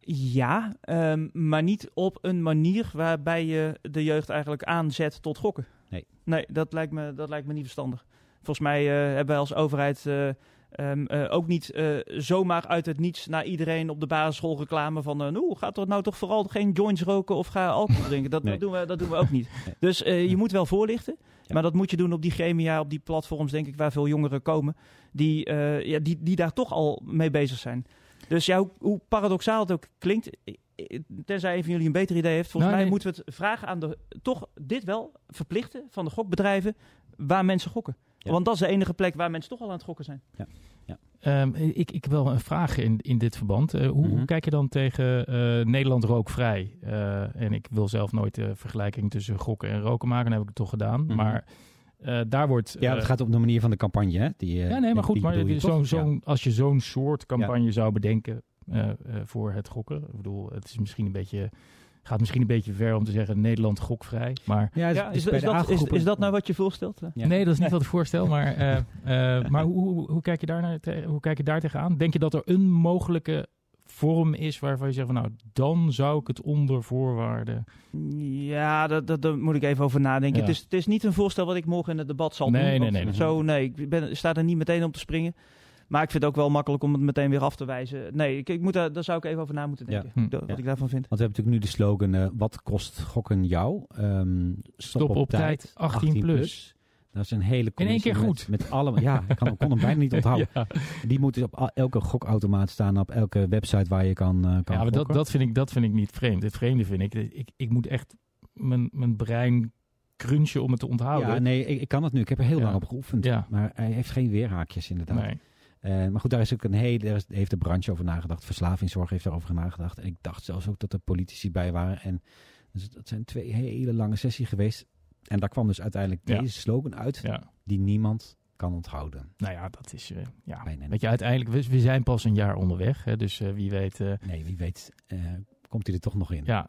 Ja, ehm, maar niet op een manier waarbij je de jeugd eigenlijk aanzet tot gokken. Nee. Nee, dat lijkt me, dat lijkt me niet verstandig. Volgens mij eh, hebben wij als overheid eh, ehm, eh, ook niet zomaar uit het niets naar iedereen op de basisschool reclame van... nou, gaat er nou toch vooral geen joints roken of ga alcohol drinken. Dat, Nee. dat, doen, we, dat doen we ook niet. Nee. Dus je moet wel voorlichten. Ja. Maar dat moet je doen op die gremia, op die platforms, denk ik, waar veel jongeren komen. Die, eh, ja, die, die daar toch al mee bezig zijn. Dus ja, hoe, hoe paradoxaal het ook klinkt, tenzij een van jullie een beter idee heeft, volgens Nou, mij nee. moeten we het vragen aan de, toch dit wel verplichten van de gokbedrijven waar mensen gokken. Ja. Want dat is de enige plek waar mensen toch al aan het gokken zijn. Ehm, ik, ik heb wel een vraag in, in dit verband. Eh, hoe, Mhm. kijk je dan tegen eh, Nederland rookvrij? Eh, en ik wil zelf nooit de vergelijking tussen gokken en roken maken. Dat heb ik het toch gedaan. Mhm. Maar daar wordt... Ja, het gaat om de manier van de campagne. Hè? Die, ja, nee, maar goed. Maar als je zo'n soort campagne zou bedenken voor het gokken. Ik bedoel, het is misschien een beetje... Gaat misschien een beetje ver om te zeggen Nederland gokvrij. Maar Ja, is, dat, is, dat nou wat je voorstelt? Ja. Nee, dat is niet wat ik voorstel. Maar, eh, eh, maar hoe, hoe, hoe, kijk je daar naar te- hoe kijk je daar tegenaan? Denk je dat er een mogelijke vorm is waarvan je zegt van nou, dan zou ik het onder voorwaarden. Ja, dat, dat, daar moet ik even over nadenken. Ja. Het, is, het is niet een voorstel wat ik morgen in het debat zal Nee, doen. nee, nee, nee. Zo, nee, ik ben, sta er niet meteen om te springen. Maar ik vind het ook wel makkelijk om het meteen weer af te wijzen. Nee, ik, ik moet daar, daar zou ik even over na moeten denken. Hm. Wat Ja. ik daarvan vind. Want we hebben natuurlijk nu de slogan, eh, wat kost gokken jou? Ehm, Stop op tijd, 18 plus. Dat is een hele In één keer commissie goed. Met, met allemaal, ja, ik kan, kon hem bijna niet onthouden. Ja, Die moeten op elke gokautomaat staan, op elke website waar je kan, eh kan ja maar dat, gokken. dat, vind ik, dat vind ik niet vreemd. Het vreemde vind ik, ik, ik moet echt mijn, mijn brein crunchen om het te onthouden. Ja, nee, ik, ik kan het nu. Ik heb er heel Ja. lang op geoefend. Ja. Maar hij heeft geen weerhaakjes inderdaad. Nee. Eh, maar goed, daar is ook een hele, daar heeft de branche over nagedacht. Verslavingszorg heeft daarover nagedacht. En ik dacht zelfs ook dat er politici bij waren. En dus dat zijn twee hele lange sessies geweest. En daar kwam dus uiteindelijk Ja. deze slogan uit Ja. die niemand kan onthouden. Nou ja, dat is... eh, ja. Bijna. Weet je, uiteindelijk, we, we zijn pas een jaar onderweg. Hè, dus eh, wie weet... Nee, wie weet komt hij er toch nog in. ja,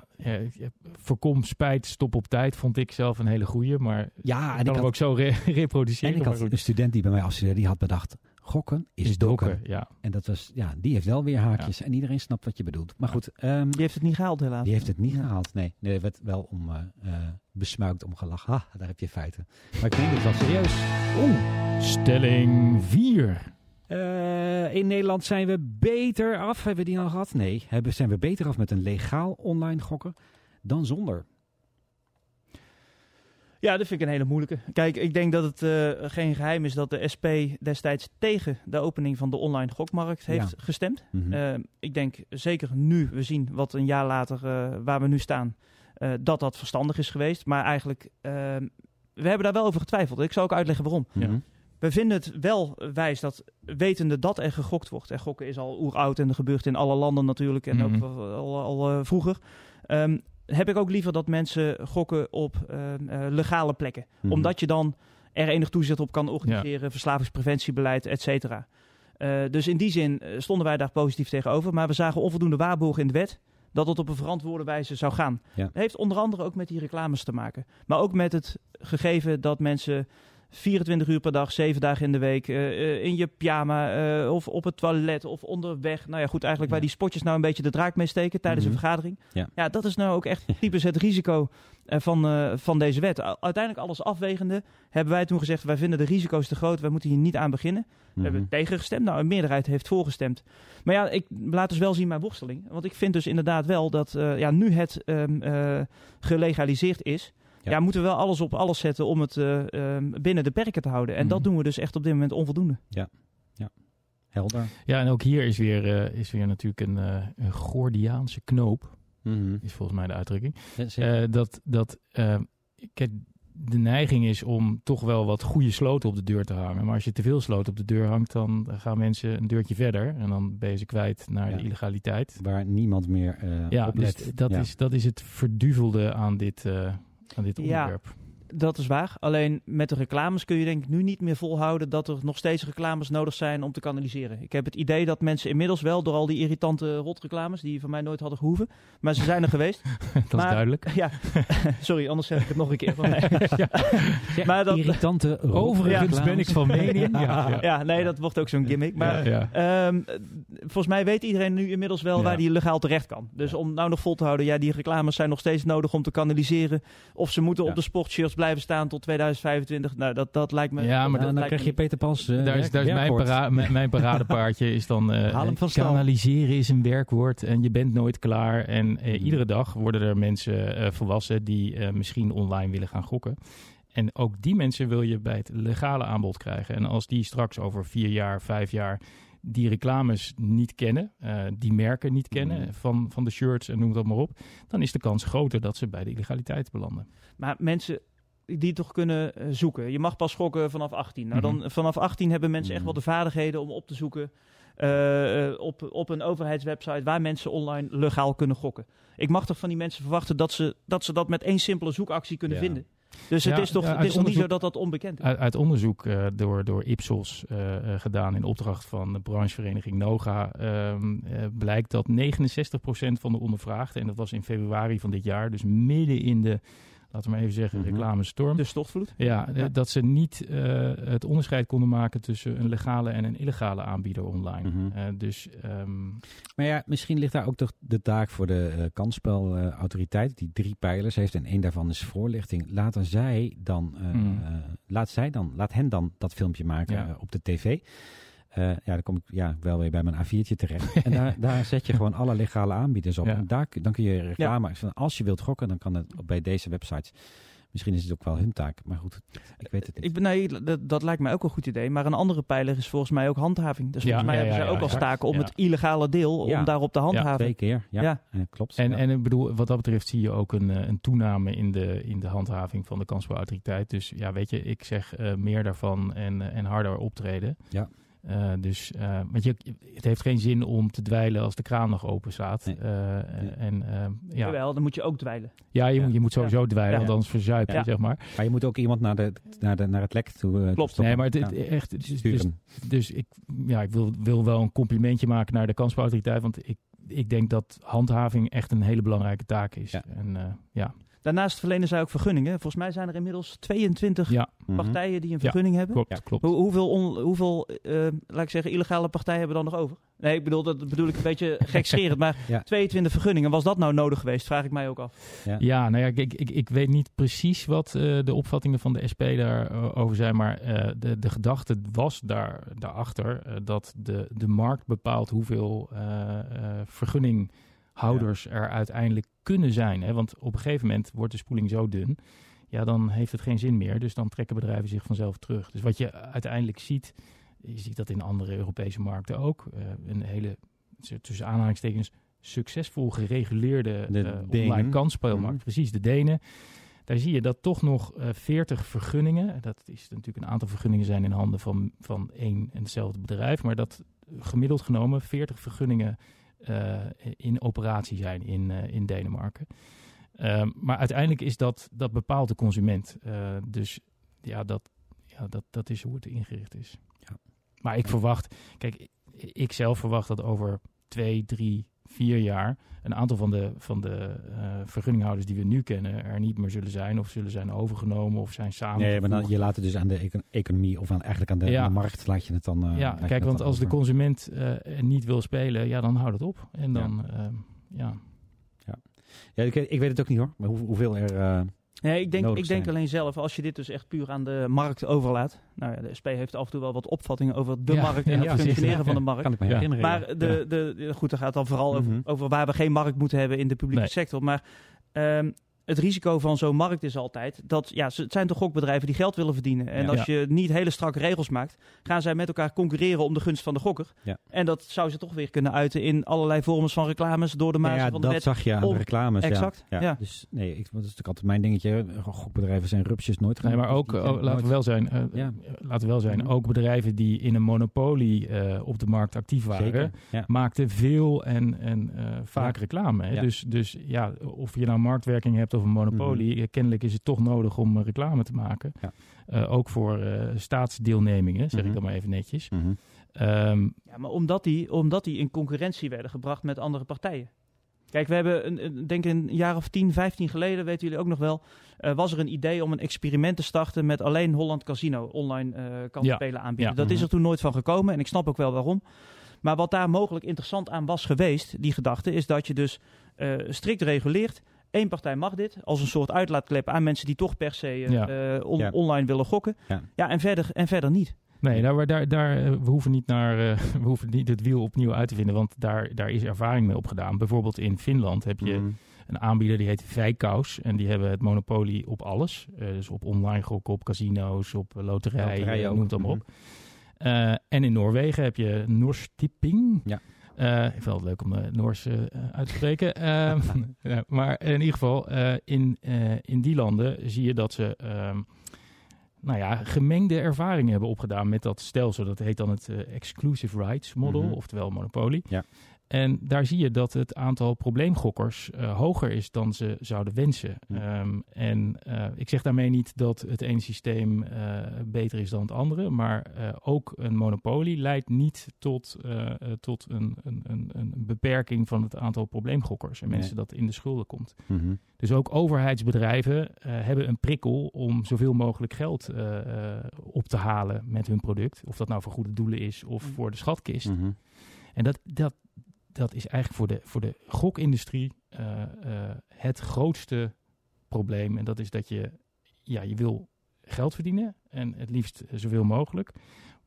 voorkom spijt, stop op tijd vond ik zelf een hele goeie. Maar Ja, ik en kan ik hem had, ook zo re- en reproduceren. ik had goed. een student die bij mij afstudeerde, die had bedacht... Gokken is, is dokken. dokken, ja. En dat was, ja, die heeft wel weer haakjes. En iedereen snapt wat je bedoelt. Maar Ja. goed, ehm, Die heeft het niet gehaald helaas. Die heeft het niet gehaald. Nee, nee er werd wel om eh, eh, besmuikt om gelachen. Ha, daar heb je feiten. Maar ik meen dit wel serieus. Stelling 4. Eh, in Nederland zijn we beter af. Hebben we die al gehad? Nee. Hebben, zijn we beter af met een legaal online gokken dan zonder? Ja, dat vind ik een hele moeilijke. Kijk, ik denk dat het eh, geen geheim is dat de SP destijds tegen de opening van de online gokmarkt heeft Ja. gestemd. Mhm. Eh, ik denk zeker nu, we zien wat een jaar later eh, waar we nu staan, eh, dat dat verstandig is geweest. Maar eigenlijk, we hebben daar wel over getwijfeld. Ik zal ook uitleggen waarom. Mhm. We vinden het wel wijs dat, wetende dat er gegokt wordt. En gokken is al oeroud en dat gebeurt in alle landen natuurlijk. En Mhm. ook al, al, al, eh, vroeger. Ehm, heb ik ook liever dat mensen gokken op ehm, eh, legale plekken. Mhm. Omdat je dan er enig toezicht op kan organiseren. Verslavingspreventiebeleid, et cetera. Eh, dus in die zin eh, stonden wij daar positief tegenover. Maar we zagen onvoldoende waarborgen in de wet dat het op een verantwoorde wijze zou gaan. Ja. Dat heeft onder andere ook met die reclames te maken. Maar ook met het gegeven dat mensen 24 uur per dag, 7 dagen in de week, eh, eh, in je pyjama eh, of op het toilet of onderweg. Nou ja, goed, eigenlijk Ja. waar die spotjes nou een beetje de draak mee steken tijdens Mhm. een vergadering. Ja. dat is nou ook echt typisch het risico van, van deze wet. Uiteindelijk alles afwegende hebben wij toen gezegd, wij vinden de risico's te groot, wij moeten hier niet aan beginnen. We Mhm. hebben tegengestemd. Nou, een meerderheid heeft voorgestemd. Maar ja, ik laat dus wel zien mijn worsteling. Want ik vind dus inderdaad wel dat ja, nu het ehm, eh, gelegaliseerd is... Ja. Ja. moeten we wel alles op alles zetten om het eh, ehm, binnen de perken te houden. En dat Mhm. doen we dus echt op dit moment onvoldoende. Helder. Ja, en ook hier is weer, eh, is weer natuurlijk een, eh, een Gordiaanse knoop, Mhm. is volgens mij de uitdrukking. Ja. Eh, dat, dat eh, kijk, de neiging is om toch wel wat goede sloten op de deur te hangen. Maar als je te veel sloten op de deur hangt, dan gaan mensen een deurtje verder. En dan ben je ze kwijt naar Ja. de illegaliteit. Waar niemand meer eh Ja, op dus let. dat, Ja. is, dat is het verduvelde aan dit, eh, aan dit onderwerp. Dat is waar. Alleen met de reclames kun je denk ik nu niet meer volhouden dat er nog steeds reclames nodig zijn om te kanaliseren. Ik heb het idee dat mensen inmiddels wel door al die irritante rotreclames, die van mij nooit hadden gehoeven, maar ze zijn er geweest. dat is duidelijk. ja, sorry, anders zeg ik het nog een keer. Ja, maar dat- irritante Overigens reclames. ben ik van mening. Ja, ja. Nee, dat wordt ook zo'n gimmick. Maar. Ehm, eh, volgens mij weet iedereen nu inmiddels wel waar die legaal terecht kan. Dus om nou nog vol te houden, ja, die reclames zijn nog steeds nodig om te kanaliseren. Of ze moeten op de sportshirts blijven staan tot 2025. Nou, dat, dat lijkt me. Ja, maar dan krijg me je Peter Pans eh, daar is, daar is mijn, para, mijn, mijn paradepaardje is dan eh, Haal hem van stal. kanaliseren is een werkwoord en je bent nooit klaar. En eh, Mhm. iedere dag worden er mensen eh, volwassen die eh, misschien online willen gaan gokken. En ook die mensen wil je bij het legale aanbod krijgen. En als die straks over vier jaar, vijf jaar die reclames niet kennen, eh, die merken niet kennen Mhm. van, van de shirts en noem dat maar op, dan is de kans groter dat ze bij de illegaliteit belanden. Maar mensen die toch kunnen eh, zoeken. Je mag pas gokken vanaf 18. Nou, Mhm. dan, vanaf 18 hebben mensen echt Mhm. wel de vaardigheden om op te zoeken eh, eh, op, op een overheidswebsite waar mensen online legaal kunnen gokken. Ik mag toch van die mensen verwachten dat ze dat, ze dat met één simpele zoekactie kunnen Ja. vinden. Dus Ja, het is toch, het is niet zo dat dat onbekend is? Uit, uit onderzoek door, door Ipsos gedaan in opdracht van de branchevereniging NOGA ehm, eh, blijkt dat 69% van de ondervraagden, en dat was in februari van dit jaar, dus midden in de, laten we maar even zeggen, Mhm. reclamestorm. De stortvloed? ja, eh, Ja. dat ze niet eh, het onderscheid konden maken tussen een legale en een illegale aanbieder online. Mhm. Eh, dus ehm, Maar ja, misschien ligt daar ook toch de taak voor de eh kansspelautoriteit, die drie pijlers heeft en één daarvan is voorlichting. Laten zij dan, Mm. eh, laat zij dan, laat hen dan dat filmpje maken Ja. op de tv. Eh, ja, dan kom ik ja, wel weer bij mijn A4'tje terecht. En daar, daar zet je gewoon alle legale aanbieders op. Ja. En daar, dan kun je reclame, van als je wilt gokken, dan kan het bij deze websites. Misschien is het ook wel hun taak, maar goed, ik weet het niet. Ik ben, nee, dat, dat lijkt mij ook een goed idee. Maar een andere pijler is volgens mij ook handhaving. Dus Ja, volgens mij ja, hebben ja, zij ja, ook al staken om Ja. het illegale deel, Ja. om daarop te handhaven. Twee keer, ja, Ja. Klopt. En, ja. en ik bedoel, wat dat betreft zie je ook een, eh, een toename in de, in de handhaving van de kansspelautoriteit. Dus ja, weet je, ik zeg eh, meer daarvan en, en harder optreden. Ja. Eh, dus, eh, want je, het heeft geen zin om te dweilen als de kraan nog open staat. Nee. Eh, Nee. En eh, ja, Jawel, dan moet je ook dwijlen. ja, je, Ja. Moet, je moet sowieso dweilen, Ja. want anders verzuip je, Ja. zeg maar. Maar je moet ook iemand naar, de, naar, de, naar het lek toe Klopt. Nee, maar het, het- Ja. echt, dus, dus, dus ik, ja, ik wil, wil wel een complimentje maken naar de kansspelautoriteit, want ik, ik denk dat handhaving echt een hele belangrijke taak is. Ja. En eh, ja, Daarnaast verlenen zij ook vergunningen. Volgens mij zijn er inmiddels 22 ja Mhm. partijen die een Ja, vergunning hebben. klopt, Ja. klopt. Hoe, hoeveel, on- hoeveel eh, laat ik zeggen, illegale partijen hebben we dan nog over? Nee, ik bedoel, dat bedoel ik een beetje gekscherend. Maar Ja. 22 vergunningen, was dat nou nodig geweest? Vraag ik mij ook af. Ja. Ja, nou ja, ik, ik, ik weet niet precies wat eh, de opvattingen van de SP daarover zijn, maar eh, de, de gedachte was daar, daarachter eh, dat de, de markt bepaalt hoeveel eh, vergunninghouders er uiteindelijk kunnen zijn. Hè? Want op een gegeven moment wordt de spoeling zo dun, ja, dan heeft het geen zin meer. Dus dan trekken bedrijven zich vanzelf terug. Dus wat je uiteindelijk ziet, je ziet dat in andere Europese markten ook, eh, een hele, tussen aanhalingstekens, succesvol gereguleerde De Denen. online kansspelmarkt. Mhm. Precies, de Denen. Daar zie je dat toch nog eh 40 vergunningen, dat is natuurlijk een aantal vergunningen zijn in handen van, van één en hetzelfde bedrijf, maar dat gemiddeld genomen 40 vergunningen in operatie zijn in, eh, in Denemarken. Ehm, maar uiteindelijk is dat, dat bepaalt de consument. Eh, dus ja, dat, ja dat, dat is hoe het ingericht is. Ja. Maar ik verwacht, kijk, ik zelf verwacht dat over twee, drie, vier jaar een aantal van de, van de eh, vergunninghouders die we nu kennen er niet meer zullen zijn of zullen zijn overgenomen of zijn samen. Nee, maar dan, je laat het dus aan de eco- economie of aan, eigenlijk aan de, Ja. aan de markt laat je het dan. eh, ja, kijk, want als de consument er niet wil spelen, ja, dan houdt het op. En dan, ja, ja. Ja, ik, ik weet het ook niet hoor, maar hoe, hoeveel er. Nee, ik denk, Nodig ik denk alleen zelf, als je dit dus echt puur aan de markt overlaat. Nou ja, de SP heeft af en toe wel wat opvattingen over de Ja, markt en ja, het functioneren Ja, van de ja. markt. kan ik me Ja. herinneren. Maar ja. de, de, de- goed, dat gaat dan vooral over, Mhm. over waar we geen markt moeten hebben in de publieke Nee. sector. Maar ehm, het risico van zo'n markt is altijd dat ja, ze- het zijn toch gokbedrijven die geld willen verdienen. En Ja. als je niet hele strakke regels maakt, gaan zij met elkaar concurreren om de gunst van de gokker. Ja. En dat zou ze toch weer kunnen uiten in allerlei vormen van reclames door de mazen ja, van de dat wet. zag je aan om- de reclames. ja. Exact, Ja. ja. Dus nee, ik, dat is natuurlijk altijd mijn dingetje. Gokbedrijven zijn rupsjes nooit. Nee, maar gaan- ook, die- oh, die- laten we wel zijn, eh, Ja. laten we wel zijn, ook bedrijven die in een monopolie eh, op de markt actief waren. Ja. maakten veel en, en eh, vaak Ja. reclame. Hè? Ja. Dus, dus ja, of je nou marktwerking hebt of een monopolie, eh, kennelijk is het toch nodig om eh, reclame te maken. Ja. Eh, ook voor eh, staatsdeelnemingen, zeg Mhm. ik dan maar even netjes. Mhm. Ehm, Ja, maar omdat die, omdat die in concurrentie werden gebracht met andere partijen. Kijk, we hebben, een, een, denk een jaar of 10, 15 geleden, weten jullie ook nog wel, eh, was er een idee om een experiment te starten met alleen Holland Casino online eh kansspelen aanbieden. Ja. Dat is Mhm. er toen nooit van gekomen en ik snap ook wel waarom. Maar wat daar mogelijk interessant aan was geweest, die gedachte, is dat je dus eh, strikt reguleert. Eén partij mag dit als een soort uitlaatklep aan mensen die toch per se eh, Ja. eh, on- Ja. online willen gokken. Ja. Ja, en, verder, en verder niet. Nee, daar, daar, daar, eh, we hoeven niet naar, eh, we hoeven niet het wiel opnieuw uit te vinden, want daar, daar is ervaring mee opgedaan. Bijvoorbeeld in Finland heb je Mhm. een aanbieder die heet Vijkaus en die hebben het monopolie op alles. Eh, dus op online gokken, op casino's, op loterijen, ook. noem het allemaal Mhm. op. Eh, en in Noorwegen heb je Norsk Tipping. Ja. Eh, ik vind het leuk om de Noors eh, uit te spreken. Ehm, ja, maar in ieder geval, eh, in, eh, in die landen zie je dat ze ehm, nou ja, gemengde ervaringen hebben opgedaan met dat stelsel. Dat heet dan het eh, Exclusive Rights Model, Mhm. oftewel Monopoly. Ja. En daar zie je dat het aantal probleemgokkers eh, hoger is dan ze zouden wensen. Ja. Ehm, en eh, ik zeg daarmee niet dat het ene systeem eh, beter is dan het andere, maar ook een monopolie leidt niet tot, tot een, een, een, een beperking van het aantal probleemgokkers en Nee. mensen dat in de schulden komt. Mhm. Dus ook overheidsbedrijven hebben een prikkel om zoveel mogelijk geld op te halen met hun product. Of dat nou voor goede doelen is of Mhm. voor de schatkist. Mhm. En dat, dat, dat is eigenlijk voor de, voor de gokindustrie eh, eh, het grootste probleem. En dat is dat je, ja, je wil geld verdienen en het liefst zoveel mogelijk.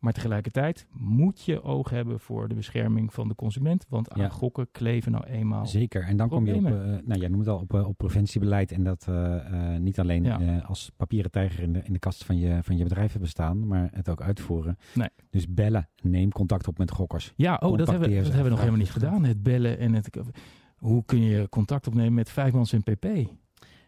Maar tegelijkertijd moet je oog hebben voor de bescherming van de consument. Want aan Ja. gokken kleven nou eenmaal. Zeker. En dan kom je op, eh, nou jij noemt het al, op, eh, op preventiebeleid. En dat eh, niet alleen Ja. als papieren tijger in de, in de kast van je, van je bedrijf hebben staan, maar het ook uitvoeren. Nee. Dus bellen, neem contact op met gokkers. Ja, oh, dat hebben, dat hebben we nog helemaal niet gedaan. Het bellen en het. Hoe kun je contact opnemen met Vijfmans en PP?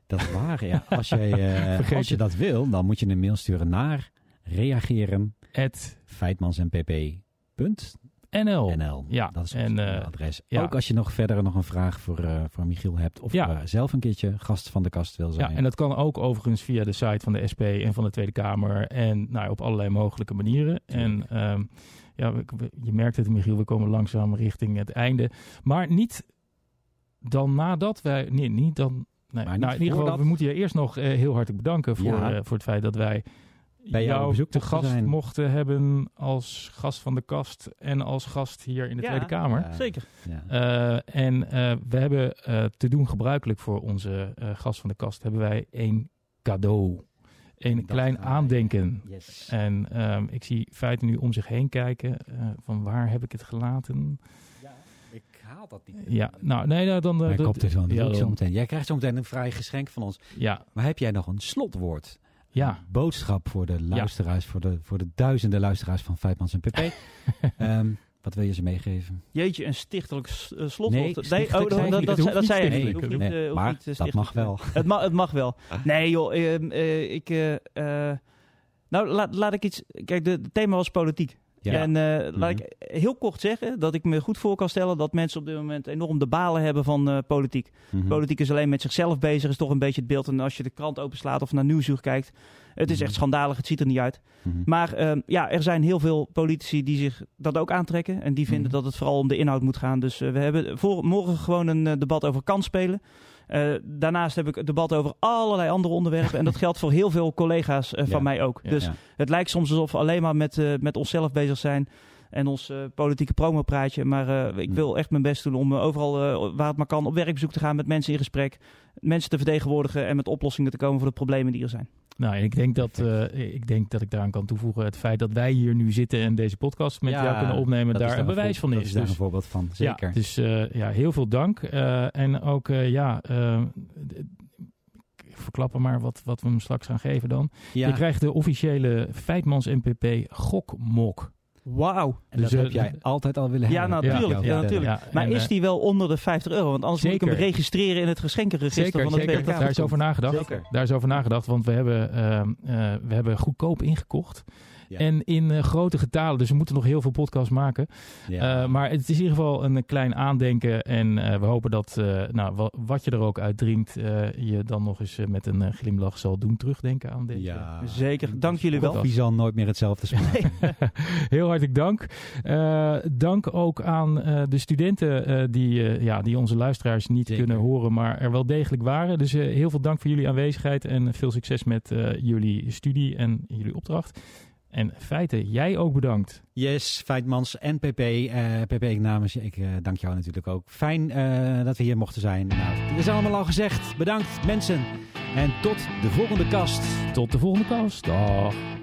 Dat is waar, ja. Als, jij, als je. dat wil, dan moet je een mail sturen naar reageren Het feitmansenpp.nl. NL. Ja, dat is en, eh, adres. ja. Ook als je nog verder nog een vraag voor, eh, voor Michiel hebt. Of Ja. eh, zelf een keertje gast van de kast wil zijn. Ja, en dat kan ook overigens via de site van de SP en van de Tweede Kamer. En nou, op allerlei mogelijke manieren. En ehm, ja, je merkt het, Michiel, we komen langzaam richting het einde. Maar niet dan nadat wij. Nee, niet dan. Nee, Maar niet nou, in ieder geval, we moeten je eerst nog heel hartelijk bedanken voor, Ja. voor het feit dat wij Bij jou op bezoek te gast zijn. mochten hebben als gast van de kast en als gast hier in de Ja. Tweede Kamer. Ja. Zeker. Ja. Eh, en eh, we hebben eh, te doen gebruikelijk voor onze eh, gast van de kast, hebben wij een cadeau. Een Dat klein aandenken. Yes. En ehm, ik zie feiten nu om zich heen kijken. eh, van waar heb ik het gelaten? Ik haal dat niet. Ja, nou nee, nou, dan. eh, Mijn ja, zo dan- meteen. Jij krijgt zo meteen een vrij geschenk van ons. ja, Maar heb jij nog een slotwoord? Ja. Een boodschap voor de luisteraars, voor, de, voor de duizenden luisteraars van Feitmans en PP. Ehm, wat wil je ze meegeven? Jeetje, een stichtelijk eh, slotwoord. Nee, stichtelijk oh, dat, dat, niet. dat, dat niet zei je niet. Nee, eh, hoeft maar niet, dat mag wel. Het, ma het mag wel. Nee joh, ehm, eh, ik... nou, laat, laat ik iets... Kijk, de, het thema was politiek. Ja. En eh, laat Mhm. ik heel kort zeggen dat ik me goed voor kan stellen dat mensen op dit moment enorm de balen hebben van eh, politiek. Mhm. Politiek is alleen met zichzelf bezig, is toch een beetje het beeld. En als je de krant openslaat of naar Nieuwsuur kijkt, het is echt Mhm. schandalig, het ziet er niet uit. Maar ehm, ja, er zijn heel veel politici die zich dat ook aantrekken. En die vinden dat het vooral om de inhoud moet gaan. Dus eh, we hebben voor morgen gewoon een debat over kansspelen. Eh, daarnaast heb ik het debat over allerlei andere onderwerpen. en dat geldt voor heel veel collega's eh, van Ja. mij ook. Ja. Dus Ja. het lijkt soms alsof we alleen maar met, eh, met onszelf bezig zijn. En ons politieke promopraatje. Maar ik Hm. wil echt mijn best doen om overal waar het maar kan op werkbezoek te gaan. Met mensen in gesprek. Mensen te vertegenwoordigen. En met oplossingen te komen voor de problemen die er zijn. Nou, ik denk, dat, eh, ik denk dat ik daaraan kan toevoegen het feit dat wij hier nu zitten en deze podcast met Ja, jou kunnen opnemen, is daar een bewijs van Dat is. is daar Dus- een voorbeeld van, zeker. Ja, dus eh, ja, heel veel dank. Eh, en ook, ja, verklappen maar wat, wat we hem straks gaan geven dan. Ja, Je krijgt de officiële Feitmans NPP gokmok. Wauw. en dat dus, heb eh, jij altijd al willen Ja, hebben. natuurlijk. Jou Ja, natuurlijk. Maar en, is eh, die wel onder de 50 euro? Want anders moet ik hem registreren in het geschenkenregister Zeker, van de zeker. Daar is over nagedacht. Zeker. Daar is over nagedacht, want we hebben, ehm, eh, we hebben goedkoop ingekocht. Ja. En in eh, grote getalen, dus we moeten nog heel veel podcasts maken. Ja. Eh, maar het is in ieder geval een klein aandenken. En eh, we hopen dat, eh, nou, wa- wat je er ook uitdrinkt, eh, je dan nog eens eh, met een eh, glimlach zal doen terugdenken aan deze. ja. Zeker. Dank jullie wel. Koffie zal nooit meer hetzelfde smaken. Heel hartelijk dank. Eh, dank ook aan eh, de studenten eh, die, eh, ja, die onze luisteraars niet Zeker. kunnen horen, maar er wel degelijk waren. Dus eh, heel veel dank voor jullie aanwezigheid en veel succes met eh, jullie studie en jullie opdracht. En feiten, jij ook bedankt. Yes, Feitmans en PP. eh, PP namens, ik eh, dank jou natuurlijk ook. Fijn eh, dat we hier mochten zijn. Nou, het is allemaal al gezegd. Bedankt mensen. En tot de volgende kast. Tot de volgende kast. Dag.